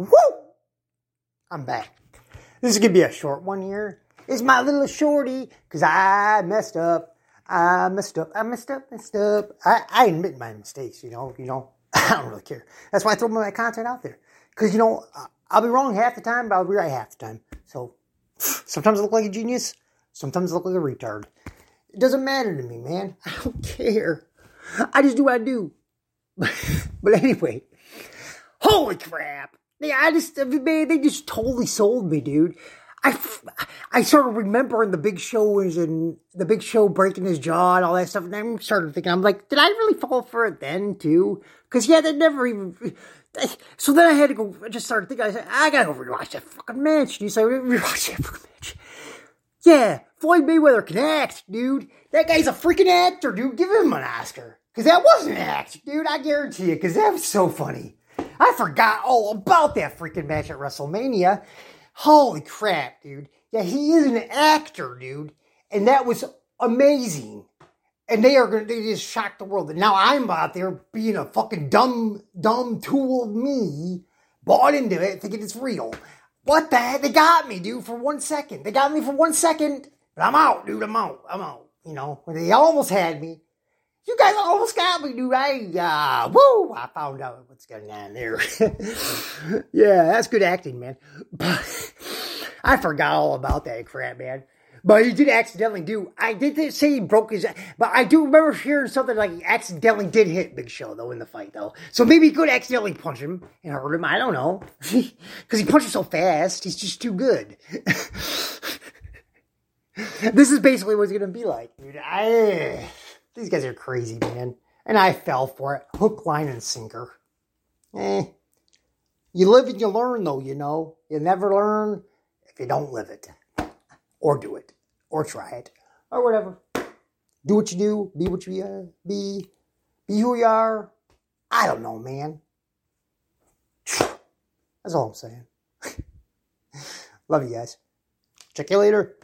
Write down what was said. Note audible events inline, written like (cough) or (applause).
Woo! I'm back. This is gonna be a short one here. It's my little shorty, cause I messed up. I messed up. I messed up. Messed up. I, I admit my mistakes. You know. You know. (laughs) I don't really care. That's why I throw my content out there. Cause you know I'll be wrong half the time, but I'll be right half the time. So (sighs) sometimes I look like a genius. Sometimes I look like a retard. It doesn't matter to me, man. (laughs) I don't care. I just do what I do. (laughs) but anyway, holy crap. Yeah, I just, man, they just totally sold me, dude. I, I started remembering the big show and the big show breaking his jaw and all that stuff. And I'm started thinking, I'm like, did I really fall for it then too? Because yeah, they never even. (sighs) So then I had to go. I just started thinking. I said, I gotta go rewatch that fucking match. You say rewatch that fucking match. Yeah, Floyd Mayweather can act, dude. That guy's a freaking actor, dude. Give him an Oscar. Because that wasn't an act, dude. I guarantee you. Because that was so funny. I forgot all about that freaking match at WrestleMania. Holy crap, dude. Yeah, he is an actor, dude. And that was amazing. And they are to, they just shocked the world. And now I'm out there being a fucking dumb, dumb tool of me, bought into it, thinking it's real. What the heck? They got me, dude, for one second. They got me for one second. But I'm out, dude. I'm out. I'm out. You know, they almost had me. You guys almost got me, dude. I, uh, woo, I found out what's going on there. (laughs) yeah, that's good acting, man. But I forgot all about that crap, man. But he did accidentally do. I did say he broke his. But I do remember hearing something like he accidentally did hit Big Show though in the fight though. So maybe he could accidentally punch him and hurt him. I don't know (laughs) because he punches so fast. He's just too good. (laughs) this is basically what it's gonna be like, dude. I, these guys are crazy, man. And I fell for it, hook, line, and sinker. Eh. You live and you learn, though. You know, you never learn if you don't live it, or do it, or try it, or whatever. Do what you do. Be what you uh, be. Be who you are. I don't know, man. That's all I'm saying. (laughs) Love you guys. Check you later.